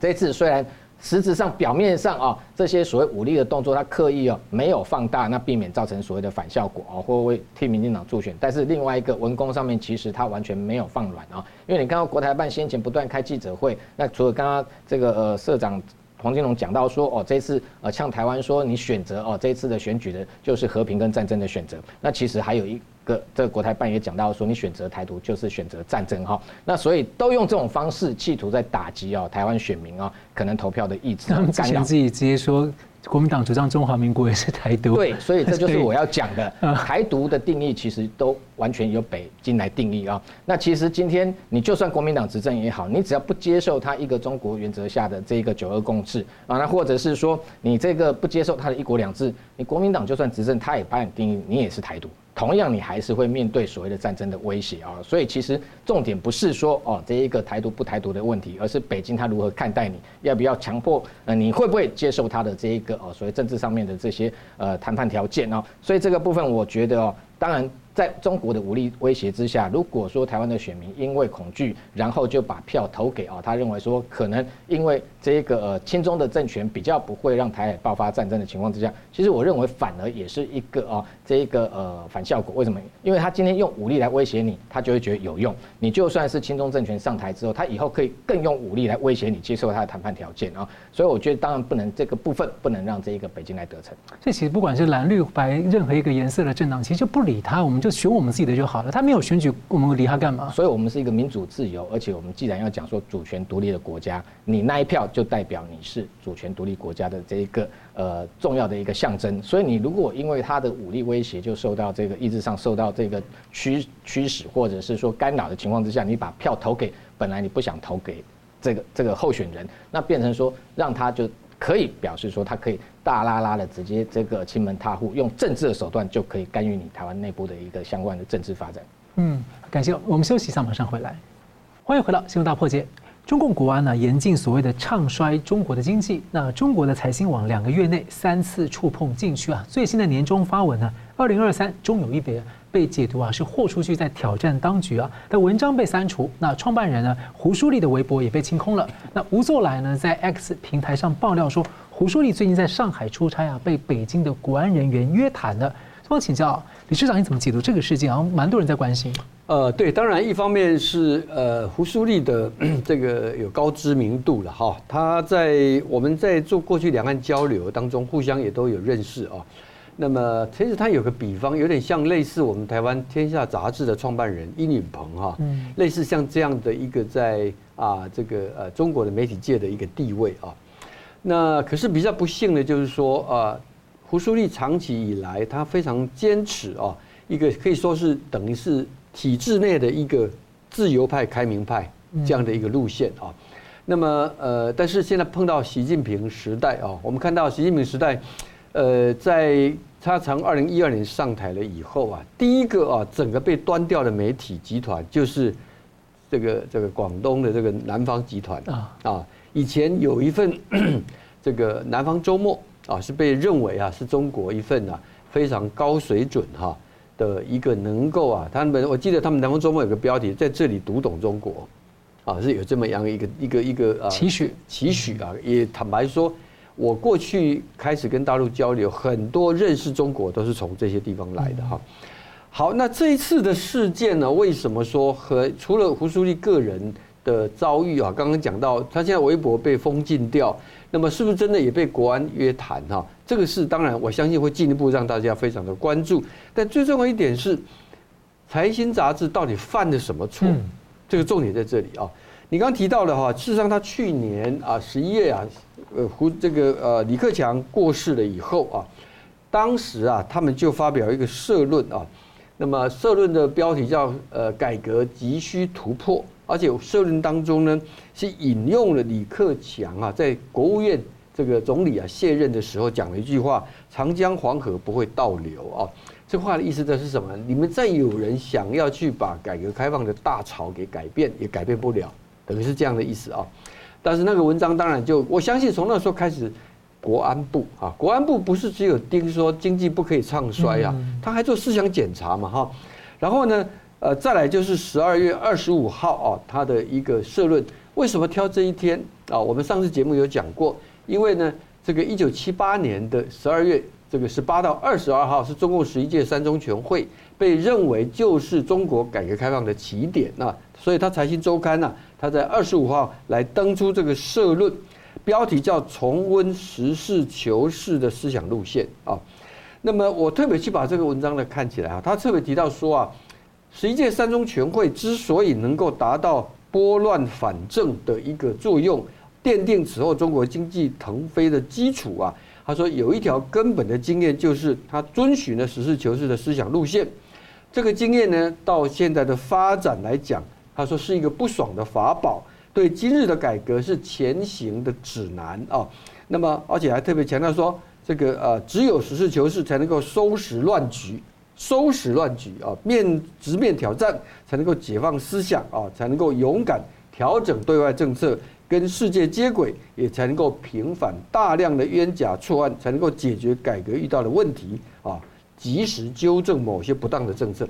这次虽然。实质上，表面上啊，这些所谓武力的动作，他刻意哦没有放大，那避免造成所谓的反效果啊，或为替民进党助选。但是另外一个文工上面，其实他完全没有放软啊，因为你看到国台办先前不断开记者会，那除了刚刚这个呃社长黄金龙讲到说哦，这次呃像台湾说你选择哦，这次的选举的就是和平跟战争的选择，那其实还有一。个这个国台办也讲到说，你选择台独就是选择战争哈，那所以都用这种方式企图在打击哦台湾选民啊可能投票的意志。他们之前自己直接说，国民党主张中华民国也是台独。对，所以这就是我要讲的，台独的定义其实都完全由北京来定义啊。那其实今天你就算国民党执政也好，你只要不接受他一个中国原则下的这个九二共识啊，那或者是说你这个不接受他的一国两制，你国民党就算执政，他也把你定义你也是台独。同样，你还是会面对所谓的战争的威胁啊，所以其实重点不是说哦这一个台独不台独的问题，而是北京他如何看待你，要不要强迫呃你会不会接受他的这一个哦所谓政治上面的这些呃谈判条件啊，所以这个部分我觉得哦，当然。在中国的武力威胁之下，如果说台湾的选民因为恐惧，然后就把票投给啊，他认为说可能因为这个呃亲中的政权比较不会让台海爆发战争的情况之下，其实我认为反而也是一个啊这一个呃反效果。为什么？因为他今天用武力来威胁你，他就会觉得有用。你就算是亲中政权上台之后，他以后可以更用武力来威胁你，接受他的谈判条件啊。所以我觉得当然不能这个部分不能让这一个北京来得逞。这其实不管是蓝绿白任何一个颜色的政党，其实就不理他，我们就。选我们自己的就好了，他没有选举，我们理他干嘛？所以，我们是一个民主自由，而且我们既然要讲说主权独立的国家，你那一票就代表你是主权独立国家的这一个呃重要的一个象征。所以，你如果因为他的武力威胁就受到这个意志上受到这个驱驱使，或者是说干扰的情况之下，你把票投给本来你不想投给这个这个候选人，那变成说让他就。可以表示说，他可以大拉拉的直接这个亲门踏户，用政治的手段就可以干预你台湾内部的一个相关的政治发展。嗯，感谢，我们休息一下，马上回来。欢迎回到新闻大破解。中共国安呢严禁所谓的唱衰中国的经济。那中国的财新网两个月内三次触碰禁区啊，最新的年终发文呢，二零二三终有一别。被解读啊是豁出去在挑战当局啊，但文章被删除。那创办人呢胡舒立的微博也被清空了。那吴作来呢在 X 平台上爆料说，胡舒立最近在上海出差啊，被北京的国安人员约谈了。想请教理事长，你怎么解读这个事件？好像蛮多人在关心。呃，对，当然一方面是呃胡舒立的这个有高知名度了哈，他在我们在做过去两岸交流当中，互相也都有认识啊。那么其实他有个比方，有点像类似我们台湾《天下》杂志的创办人殷允鹏哈，类似像这样的一个在啊这个呃中国的媒体界的一个地位啊。那可是比较不幸的就是说啊。胡舒立长期以来，他非常坚持啊，一个可以说是等于是体制内的一个自由派、开明派这样的一个路线啊。那么呃，但是现在碰到习近平时代啊，我们看到习近平时代，呃，在他从二零一二年上台了以后啊，第一个啊，整个被端掉的媒体集团就是这个这个广东的这个南方集团啊啊，以前有一份 这个南方周末。啊，是被认为啊，是中国一份啊非常高水准哈的一个能够啊，他们我记得他们南方周末有个标题，在这里读懂中国，啊是有这么样一个一个一个啊期许期许啊，也坦白说，我过去开始跟大陆交流，很多认识中国都是从这些地方来的哈。好，那这一次的事件呢，为什么说和除了胡书记个人的遭遇啊，刚刚讲到他现在微博被封禁掉。那么是不是真的也被国安约谈哈？这个事当然，我相信会进一步让大家非常的关注。但最重要一点是，财新杂志到底犯了什么错？这个重点在这里啊。你刚刚提到的哈，事实上他去年啊十一月啊，呃胡这个呃李克强过世了以后啊，当时啊他们就发表一个社论啊。那么社论的标题叫呃改革急需突破。而且社论当中呢，是引用了李克强啊，在国务院这个总理啊卸任的时候讲了一句话：“长江黄河不会倒流啊。”这话的意思这是什么？你们再有人想要去把改革开放的大潮给改变，也改变不了，等于是这样的意思啊。但是那个文章当然就我相信从那时候开始，国安部啊，国安部不是只有盯说经济不可以唱衰啊，他还做思想检查嘛哈。然后呢？呃，再来就是十二月二十五号啊，他的一个社论，为什么挑这一天啊？我们上次节目有讲过，因为呢，这个一九七八年的十二月这个十八到二十二号是中共十一届三中全会，被认为就是中国改革开放的起点那，所以他财新周刊呢，他在二十五号来登出这个社论，标题叫“重温实事求是的思想路线”啊。那么我特别去把这个文章呢看起来啊，他特别提到说啊。十一届三中全会之所以能够达到拨乱反正的一个作用，奠定此后中国经济腾飞的基础啊，他说有一条根本的经验，就是他遵循了实事求是的思想路线。这个经验呢，到现在的发展来讲，他说是一个不爽的法宝，对今日的改革是前行的指南啊。那么，而且还特别强调说，这个呃，只有实事求是才能够收拾乱局。收拾乱局啊，面直面挑战，才能够解放思想啊，才能够勇敢调整对外政策，跟世界接轨，也才能够平反大量的冤假错案，才能够解决改革遇到的问题啊，及时纠正某些不当的政策。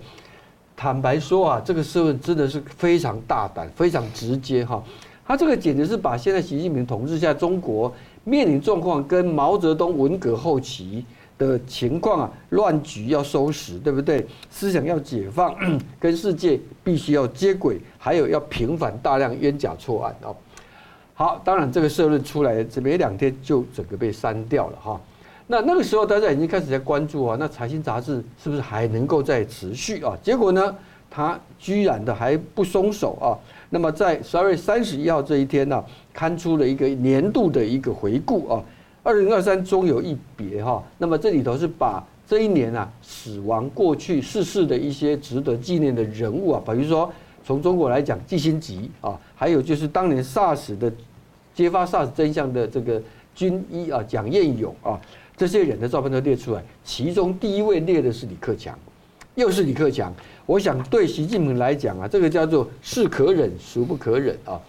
坦白说啊，这个社会真的是非常大胆，非常直接哈。他这个简直是把现在习近平统治下中国面临状况，跟毛泽东文革后期。的情况啊，乱局要收拾，对不对？思想要解放，跟世界必须要接轨，还有要平反大量冤假错案哦。好，当然这个社论出来，这没两天就整个被删掉了哈。那那个时候大家已经开始在关注啊，那财新杂志是不是还能够再持续啊？结果呢，他居然的还不松手啊。那么在十二月三十一号这一天呢，刊出了一个年度的一个回顾啊。二零二三终有一别哈，那么这里头是把这一年啊死亡过去逝世的一些值得纪念的人物啊，比如说从中国来讲季辛吉啊，还有就是当年 SARS 的揭发 SARS 真相的这个军医啊蒋彦勇啊，这些人的照片都列出来，其中第一位列的是李克强，又是李克强，我想对习近平来讲啊，这个叫做是可忍孰不可忍啊。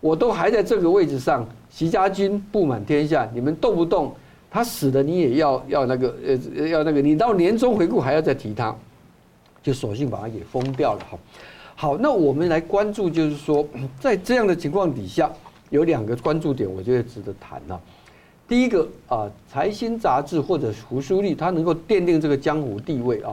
我都还在这个位置上，习家军布满天下，你们动不动他死了，你也要要那个呃要那个，你到年终回顾还要再提他，就索性把他给封掉了。哈，好，那我们来关注，就是说，在这样的情况底下，有两个关注点，我觉得值得谈啊。第一个啊，财新杂志或者胡舒立，他能够奠定这个江湖地位啊。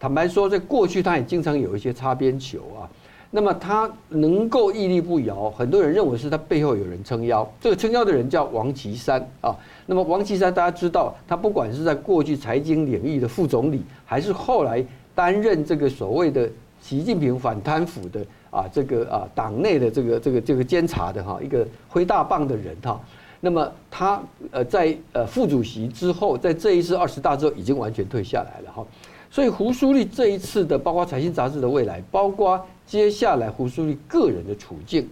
坦白说，在过去他也经常有一些擦边球啊。那么他能够屹立不摇，很多人认为是他背后有人撑腰。这个撑腰的人叫王岐山啊。那么王岐山大家知道，他不管是在过去财经领域的副总理，还是后来担任这个所谓的习近平反贪腐的啊这个啊党内的这个这个这个监察的哈一个挥大棒的人哈。那么他呃在呃副主席之后，在这一次二十大之后已经完全退下来了哈，所以胡舒立这一次的包括财新杂志的未来，包括接下来胡舒立个人的处境，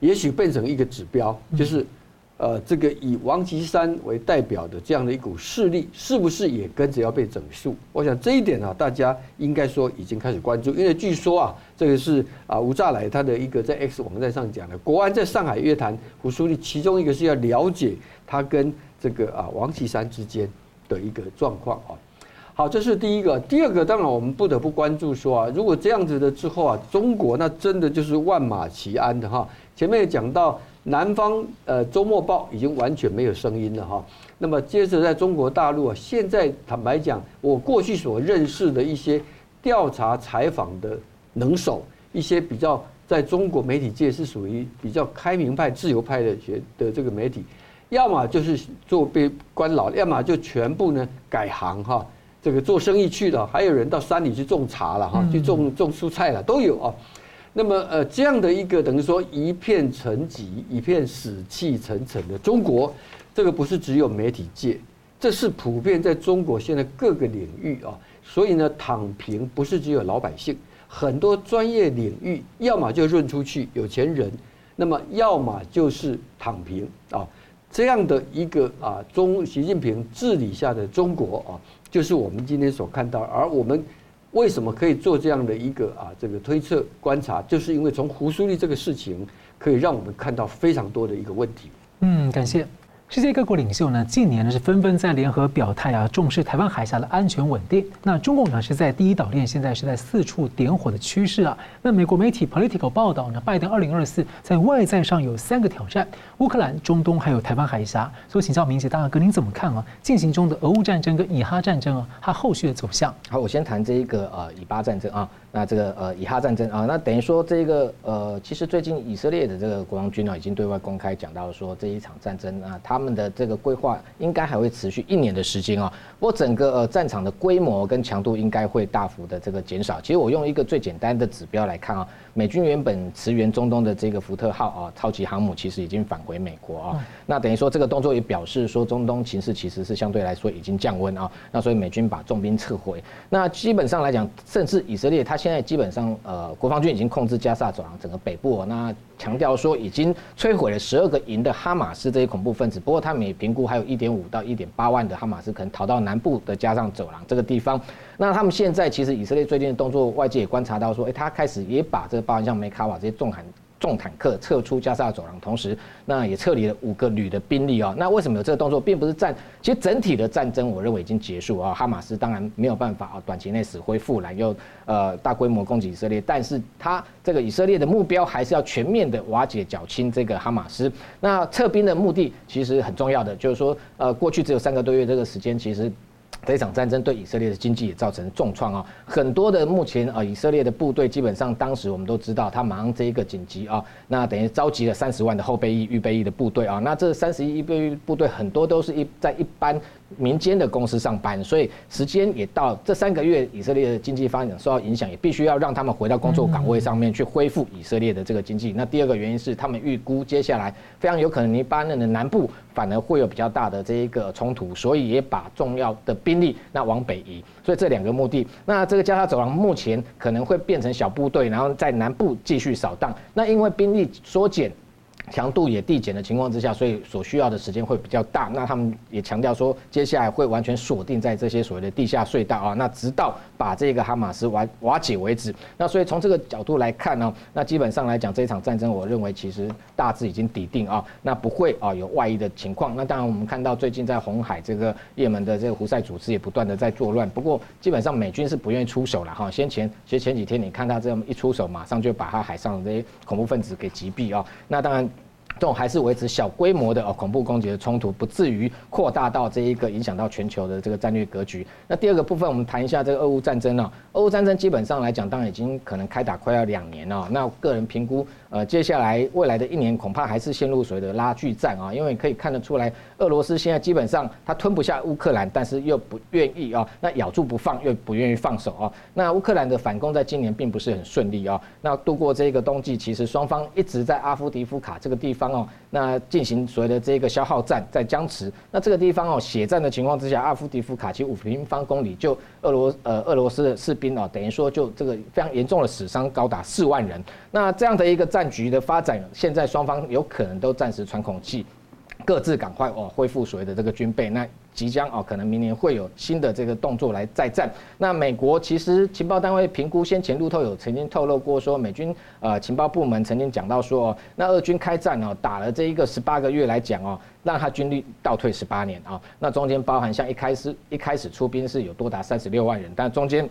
也许变成一个指标，就是。呃，这个以王岐山为代表的这样的一股势力，是不是也跟着要被整肃？我想这一点啊，大家应该说已经开始关注，因为据说啊，这个是啊吴乍来他的一个在 X 网站上讲的，国安在上海约谈胡舒立，其中一个是要了解他跟这个啊王岐山之间的一个状况啊。好，这是第一个，第二个当然我们不得不关注说啊，如果这样子的之后啊，中国那真的就是万马齐喑的哈。前面也讲到。南方呃周末报已经完全没有声音了哈，那么接着在中国大陆啊，现在坦白讲，我过去所认识的一些调查采访的能手，一些比较在中国媒体界是属于比较开明派、自由派的学的这个媒体，要么就是做被关牢，要么就全部呢改行哈，这个做生意去了，还有人到山里去种茶了哈，去种种蔬菜了，都有啊。那么，呃，这样的一个等于说一片沉寂、一片死气沉沉的中国，这个不是只有媒体界，这是普遍在中国现在各个领域啊。所以呢，躺平不是只有老百姓，很多专业领域要么就润出去有钱人，那么要么就是躺平啊。这样的一个啊，中习近平治理下的中国啊，就是我们今天所看到，而我们。为什么可以做这样的一个啊这个推测观察？就是因为从胡舒立这个事情，可以让我们看到非常多的一个问题。嗯，感谢。世界各国领袖呢，近年呢是纷纷在联合表态啊，重视台湾海峡的安全稳定。那中共呢是在第一岛链，现在是在四处点火的趋势啊。那美国媒体 Political 报道呢，拜登二零二四在外在上有三个挑战：乌克兰、中东还有台湾海峡。所以请教明捷大哥，您怎么看啊？进行中的俄乌战争跟以哈战争啊，它后续的走向？好，我先谈这一个呃以巴战争啊。那这个呃以哈战争啊，那等于说这个呃，其实最近以色列的这个国防军呢，已经对外公开讲到说，这一场战争啊，他们的这个规划应该还会持续一年的时间啊。不过整个呃战场的规模跟强度应该会大幅的这个减少。其实我用一个最简单的指标来看啊，美军原本驰援中东的这个福特号啊超级航母，其实已经返回美国啊。那等于说这个动作也表示说，中东情势其实是相对来说已经降温啊。那所以美军把重兵撤回。那基本上来讲，甚至以色列它现在基本上，呃，国防军已经控制加萨走廊整个北部。那强调说，已经摧毁了十二个营的哈马斯这些恐怖分子。不过，他们也评估还有一点五到一点八万的哈马斯可能逃到南部的加上走廊这个地方。那他们现在其实以色列最近的动作，外界也观察到说，哎，他开始也把这个包含像梅卡瓦这些重坦重坦克撤出加沙走廊，同时那也撤离了五个旅的兵力啊。那为什么有这个动作？并不是战，其实整体的战争我认为已经结束啊。哈马斯当然没有办法啊，短期内死灰复燃又呃大规模攻击以色列，但是他这个以色列的目标还是要全面的瓦解剿清这个哈马斯。那撤兵的目的其实很重要的，就是说呃过去只有三个多月这个时间，其实。这场战争对以色列的经济也造成重创啊！很多的目前啊，以色列的部队基本上当时我们都知道，他马上这一个紧急啊，那等于召集了三十万的后备役、预备役的部队啊。那这三十一预备役部队很多都是一在一般民间的公司上班，所以时间也到这三个月，以色列的经济发展受到影响，也必须要让他们回到工作岗位上面去恢复以色列的这个经济。那第二个原因是他们预估接下来非常有可能黎巴嫩的南部反而会有比较大的这一个冲突，所以也把重要的兵力那往北移。所以这两个目的，那这个加沙走廊目前可能会变成小部队，然后在南部继续扫荡。那因为兵力缩减。强度也递减的情况之下，所以所需要的时间会比较大。那他们也强调说，接下来会完全锁定在这些所谓的地下隧道啊，那直到把这个哈马斯瓦瓦解为止。那所以从这个角度来看呢，那基本上来讲，这一场战争，我认为其实大致已经底定啊，那不会啊有外溢的情况。那当然，我们看到最近在红海这个也门的这个胡塞组织也不断的在作乱，不过基本上美军是不愿意出手了哈。先前其实前几天你看他这么一出手，马上就把他海上的这些恐怖分子给击毙啊。那当然。这种还是维持小规模的哦恐怖攻击的冲突，不至于扩大到这一个影响到全球的这个战略格局。那第二个部分，我们谈一下这个俄乌战争啊。俄乌战争基本上来讲，当然已经可能开打快要两年了。那个人评估，呃，接下来未来的一年恐怕还是陷入所谓的拉锯战啊，因为可以看得出来，俄罗斯现在基本上它吞不下乌克兰，但是又不愿意啊，那咬住不放，又不愿意放手啊。那乌克兰的反攻在今年并不是很顺利啊。那度过这个冬季，其实双方一直在阿夫迪夫卡这个地方哦，那进行所谓的这个消耗战，在僵持。那这个地方哦，血战的情况之下，阿夫迪夫卡其五平方公里就俄罗呃俄罗斯的士兵哦，等于说就这个非常严重的死伤高达四万人。那这样的一个战局的发展，现在双方有可能都暂时喘口气。各自赶快哦，恢复所谓的这个军备。那即将哦，可能明年会有新的这个动作来再战。那美国其实情报单位评估，先前路透有曾经透露过说，美军呃情报部门曾经讲到说，那俄军开战哦，打了这一个十八个月来讲哦，让他军力倒退十八年啊。那中间包含像一开始一开始出兵是有多达三十六万人，但中间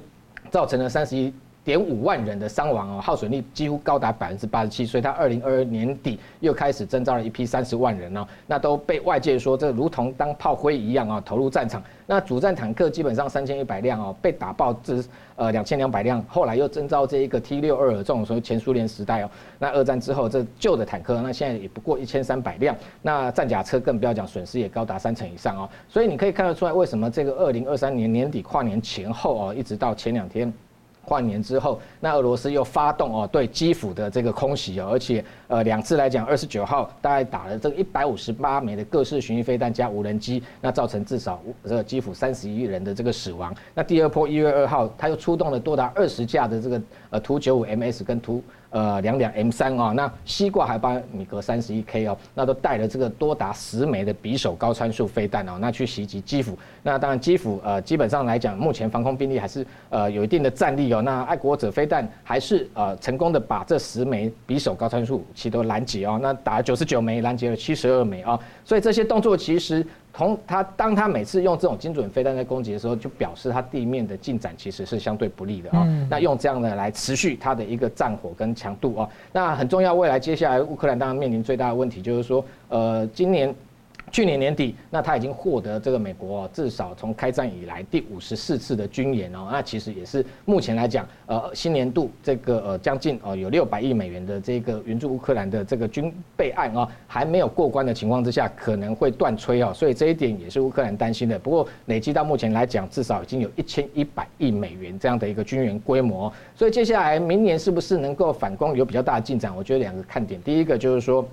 造成了三十一。点五万人的伤亡哦，耗损率几乎高达百分之八十七，所以他二零二二年底又开始征召了一批三十万人哦，那都被外界说这如同当炮灰一样啊，投入战场。那主战坦克基本上三千一百辆哦，被打爆至呃两千两百辆，后来又征召这一个 T 六二这种说前苏联时代哦，那二战之后这旧的坦克，那现在也不过一千三百辆，那战甲车更不要讲，损失也高达三成以上哦，所以你可以看得出来，为什么这个二零二三年年底跨年前后哦，一直到前两天。换年之后，那俄罗斯又发动哦对基辅的这个空袭哦，而且呃两次来讲，二十九号大概打了这个一百五十八枚的各式巡弋飞弹加无人机，那造成至少这个基辅三十一人的这个死亡。那第二波一月二号，他又出动了多达二十架的这个呃图九五 MS 跟图。呃，两两 M 三啊，那西挂海巴米格三十一 K 哦，那都带了这个多达十枚的匕首高参数飞弹哦，那去袭击基辅。那当然基辅呃基本上来讲，目前防空兵力还是呃有一定的战力哦。那爱国者飞弹还是呃成功的把这十枚匕首高参数武器都拦截哦，那打了九十九枚，拦截了七十二枚啊。所以这些动作其实。从他当他每次用这种精准飞弹在攻击的时候，就表示他地面的进展其实是相对不利的啊。那用这样的来持续它的一个战火跟强度啊，那很重要。未来接下来乌克兰当然面临最大的问题就是说，呃，今年。去年年底，那他已经获得这个美国至少从开战以来第五十四次的军演哦，那其实也是目前来讲，呃，新年度这个呃将近呃有六百亿美元的这个援助乌克兰的这个军备案啊，还没有过关的情况之下，可能会断炊哦，所以这一点也是乌克兰担心的。不过累计到目前来讲，至少已经有一千一百亿美元这样的一个军援规模，所以接下来明年是不是能够反攻有比较大的进展？我觉得两个看点，第一个就是说，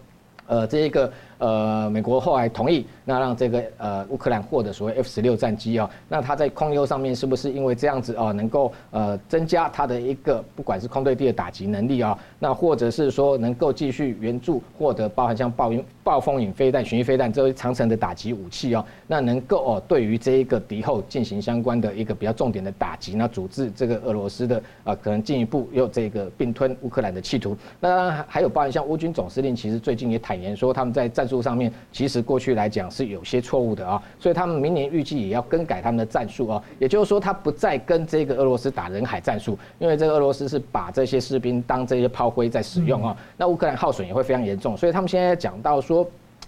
呃，这一个。呃，美国后来同意，那让这个呃乌克兰获得所谓 F 十六战机哦，那它在空优上面是不是因为这样子哦，能够呃增加它的一个不管是空对地的打击能力啊，那或者是说能够继续援助获得包含像暴云暴风影飞弹、巡弋飞弹这些长城的打击武器哦，那能够哦对于这一个敌后进行相关的一个比较重点的打击，那阻止这个俄罗斯的啊可能进一步又这个并吞乌克兰的企图。那当然还有包含像乌军总司令，其实最近也坦言说他们在战战术。上面其实过去来讲是有些错误的啊，所以他们明年预计也要更改他们的战术啊，也就是说他不再跟这个俄罗斯打人海战术，因为这个俄罗斯是把这些士兵当这些炮灰在使用啊，那乌克兰耗损也会非常严重，所以他们现在讲到说。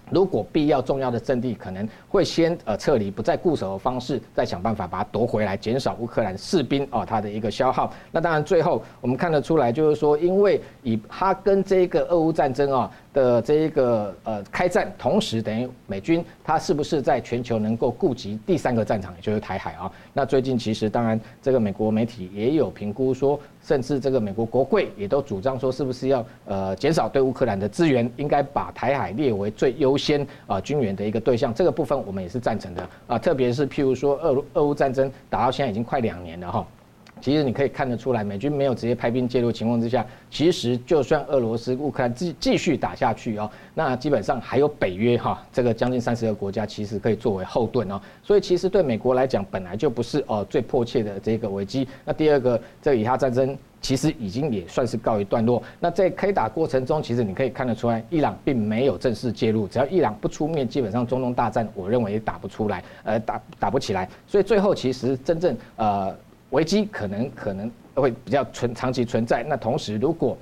如果必要重要的阵地，可能会先呃撤离，不再固守的方式，再想办法把它夺回来，减少乌克兰士兵哦他的一个消耗。那当然最后我们看得出来，就是说，因为以他跟这个俄乌战争啊的这一个呃开战，同时等于美军他是不是在全球能够顾及第三个战场，也就是台海啊？那最近其实当然这个美国媒体也有评估说。甚至这个美国国会也都主张说，是不是要呃减少对乌克兰的支援，应该把台海列为最优先啊军援的一个对象。这个部分我们也是赞成的啊，特别是譬如说俄俄乌战争打到现在已经快两年了哈。其实你可以看得出来，美军没有直接派兵介入情况之下，其实就算俄罗斯、乌克兰继继续打下去哦，那基本上还有北约哈，这个将近三十个国家其实可以作为后盾哦。所以其实对美国来讲，本来就不是哦最迫切的这个危机。那第二个，这个以哈战争其实已经也算是告一段落。那在开打过程中，其实你可以看得出来，伊朗并没有正式介入，只要伊朗不出面，基本上中东大战我认为也打不出来，呃打打不起来。所以最后其实真正呃。危机可能可能会比较存长期存在。那同时，如果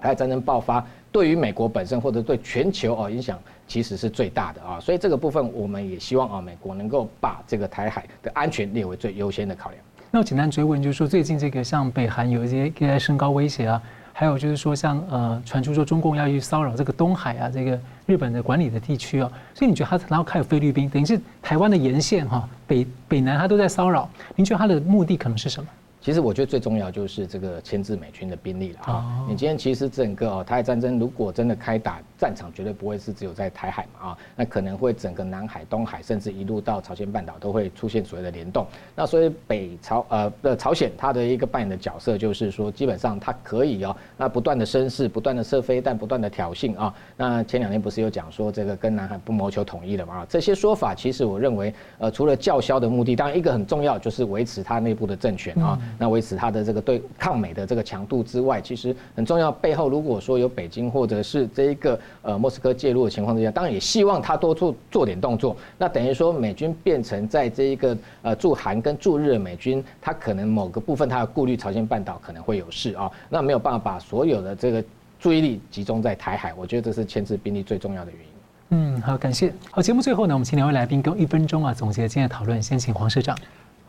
台海战争爆发，对于美国本身或者对全球哦影响其实是最大的啊，所以这个部分我们也希望啊美国能够把这个台海的安全列为最优先的考量。那我简单追问，就是说最近这个像北韩有一些在升高威胁啊，还有就是说像呃传出说中共要去骚扰这个东海啊这个日本的管理的地区哦，所以你觉得他然后还有菲律宾，等于是台湾的沿线哈北北南他都在骚扰，您觉得他的目的可能是什么？其实我觉得最重要就是这个牵制美军的兵力了啊！你今天其实整个哦台海战争如果真的开打，战场绝对不会是只有在台海嘛啊，那可能会整个南海、东海，甚至一路到朝鲜半岛都会出现所谓的联动。那所以北朝呃的朝鲜，它的一个扮演的角色就是说，基本上它可以哦，那不断的声势，不断的射飞弹，不断的挑衅啊。那前两天不是有讲说这个跟南海不谋求统一了嘛？这些说法其实我认为呃，除了叫嚣的目的，当然一个很重要就是维持它内部的政权啊。那维持它的这个对抗美的这个强度之外，其实很重要。背后如果说有北京或者是这一个呃莫斯科介入的情况之下，当然也希望他多做做点动作。那等于说美军变成在这一个呃驻韩跟驻日的美军，他可能某个部分他要顾虑朝鲜半岛可能会有事啊，那没有办法把所有的这个注意力集中在台海。我觉得这是牵制兵力最重要的原因。嗯，好，感谢。好，节目最后呢，我们请两位来宾跟一分钟啊总结今天的讨论。先请黄社长。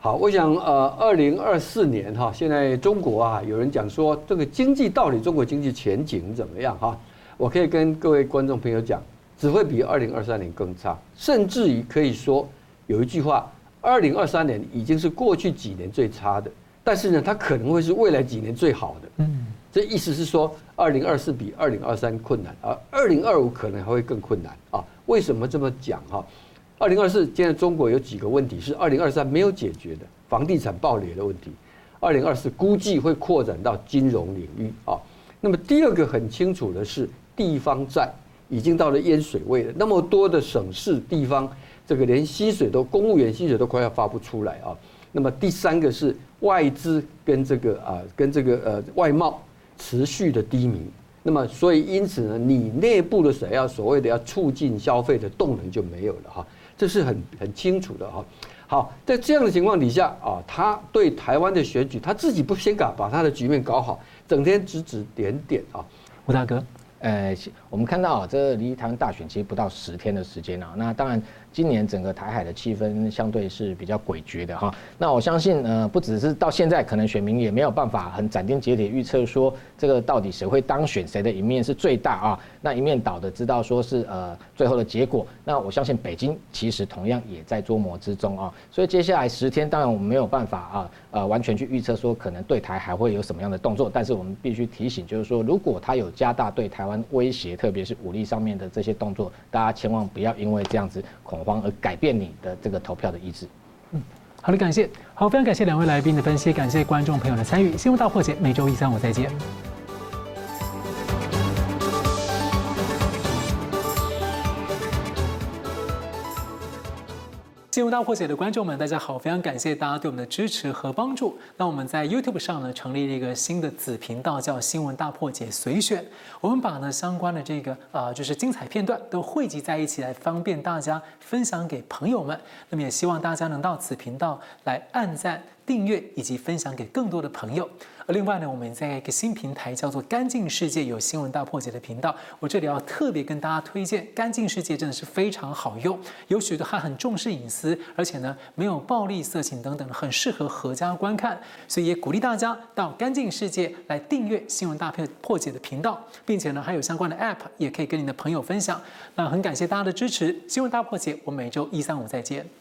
好，我想呃，二零二四年哈，现在中国啊，有人讲说这个经济到底中国经济前景怎么样哈？我可以跟各位观众朋友讲，只会比二零二三年更差，甚至于可以说有一句话，二零二三年已经是过去几年最差的，但是呢，它可能会是未来几年最好的。嗯，这意思是说，二零二四比二零二三困难，而二零二五可能还会更困难啊？为什么这么讲哈？二零二四，现在中国有几个问题是二零二三没有解决的，房地产暴雷的问题。二零二四估计会扩展到金融领域啊。那么第二个很清楚的是，地方债已经到了淹水位了。那么多的省市地方，这个连薪水都公务员薪水都快要发不出来啊。那么第三个是外资跟这个啊跟这个呃外贸持续的低迷。那么，所以因此呢，你内部的谁要所谓的要促进消费的动能就没有了哈，这是很很清楚的哈。好，在这样的情况底下啊，他对台湾的选举，他自己不先搞把他的局面搞好，整天指指点点啊，吴大哥，呃，我们看到啊，这离台湾大选其实不到十天的时间啊，那当然。今年整个台海的气氛相对是比较诡谲的哈，那我相信呃不只是到现在，可能选民也没有办法很斩钉截铁预测说这个到底谁会当选，谁的赢面是最大啊？那一面倒的知道说是呃最后的结果，那我相信北京其实同样也在捉摸之中啊。所以接下来十天，当然我们没有办法啊呃完全去预测说可能对台还会有什么样的动作，但是我们必须提醒，就是说如果他有加大对台湾威胁，特别是武力上面的这些动作，大家千万不要因为这样子恐慌。而改变你的这个投票的意志。嗯，好的，感谢，好，非常感谢两位来宾的分析，感谢观众朋友的参与。新闻大破解，每周一、三、五再见。新闻大破解的观众们，大家好！非常感谢大家对我们的支持和帮助。那我们在 YouTube 上呢，成立了一个新的子频道，叫“新闻大破解随选”。我们把呢相关的这个啊、就是精彩片段都汇集在一起，来方便大家分享给朋友们。那么也希望大家能到此频道来按赞、订阅以及分享给更多的朋友。而另外呢，我们在一个新平台叫做“干净世界”有新闻大破解的频道，我这里要特别跟大家推荐“干净世界”，真的是非常好用，有许多还很重视隐私，而且呢没有暴力、色情等等，很适合合家观看，所以也鼓励大家到“干净世界”来订阅新闻大破解的频道，并且呢还有相关的 App，也可以跟你的朋友分享。那很感谢大家的支持，新闻大破解，我们每周一、三、五再见。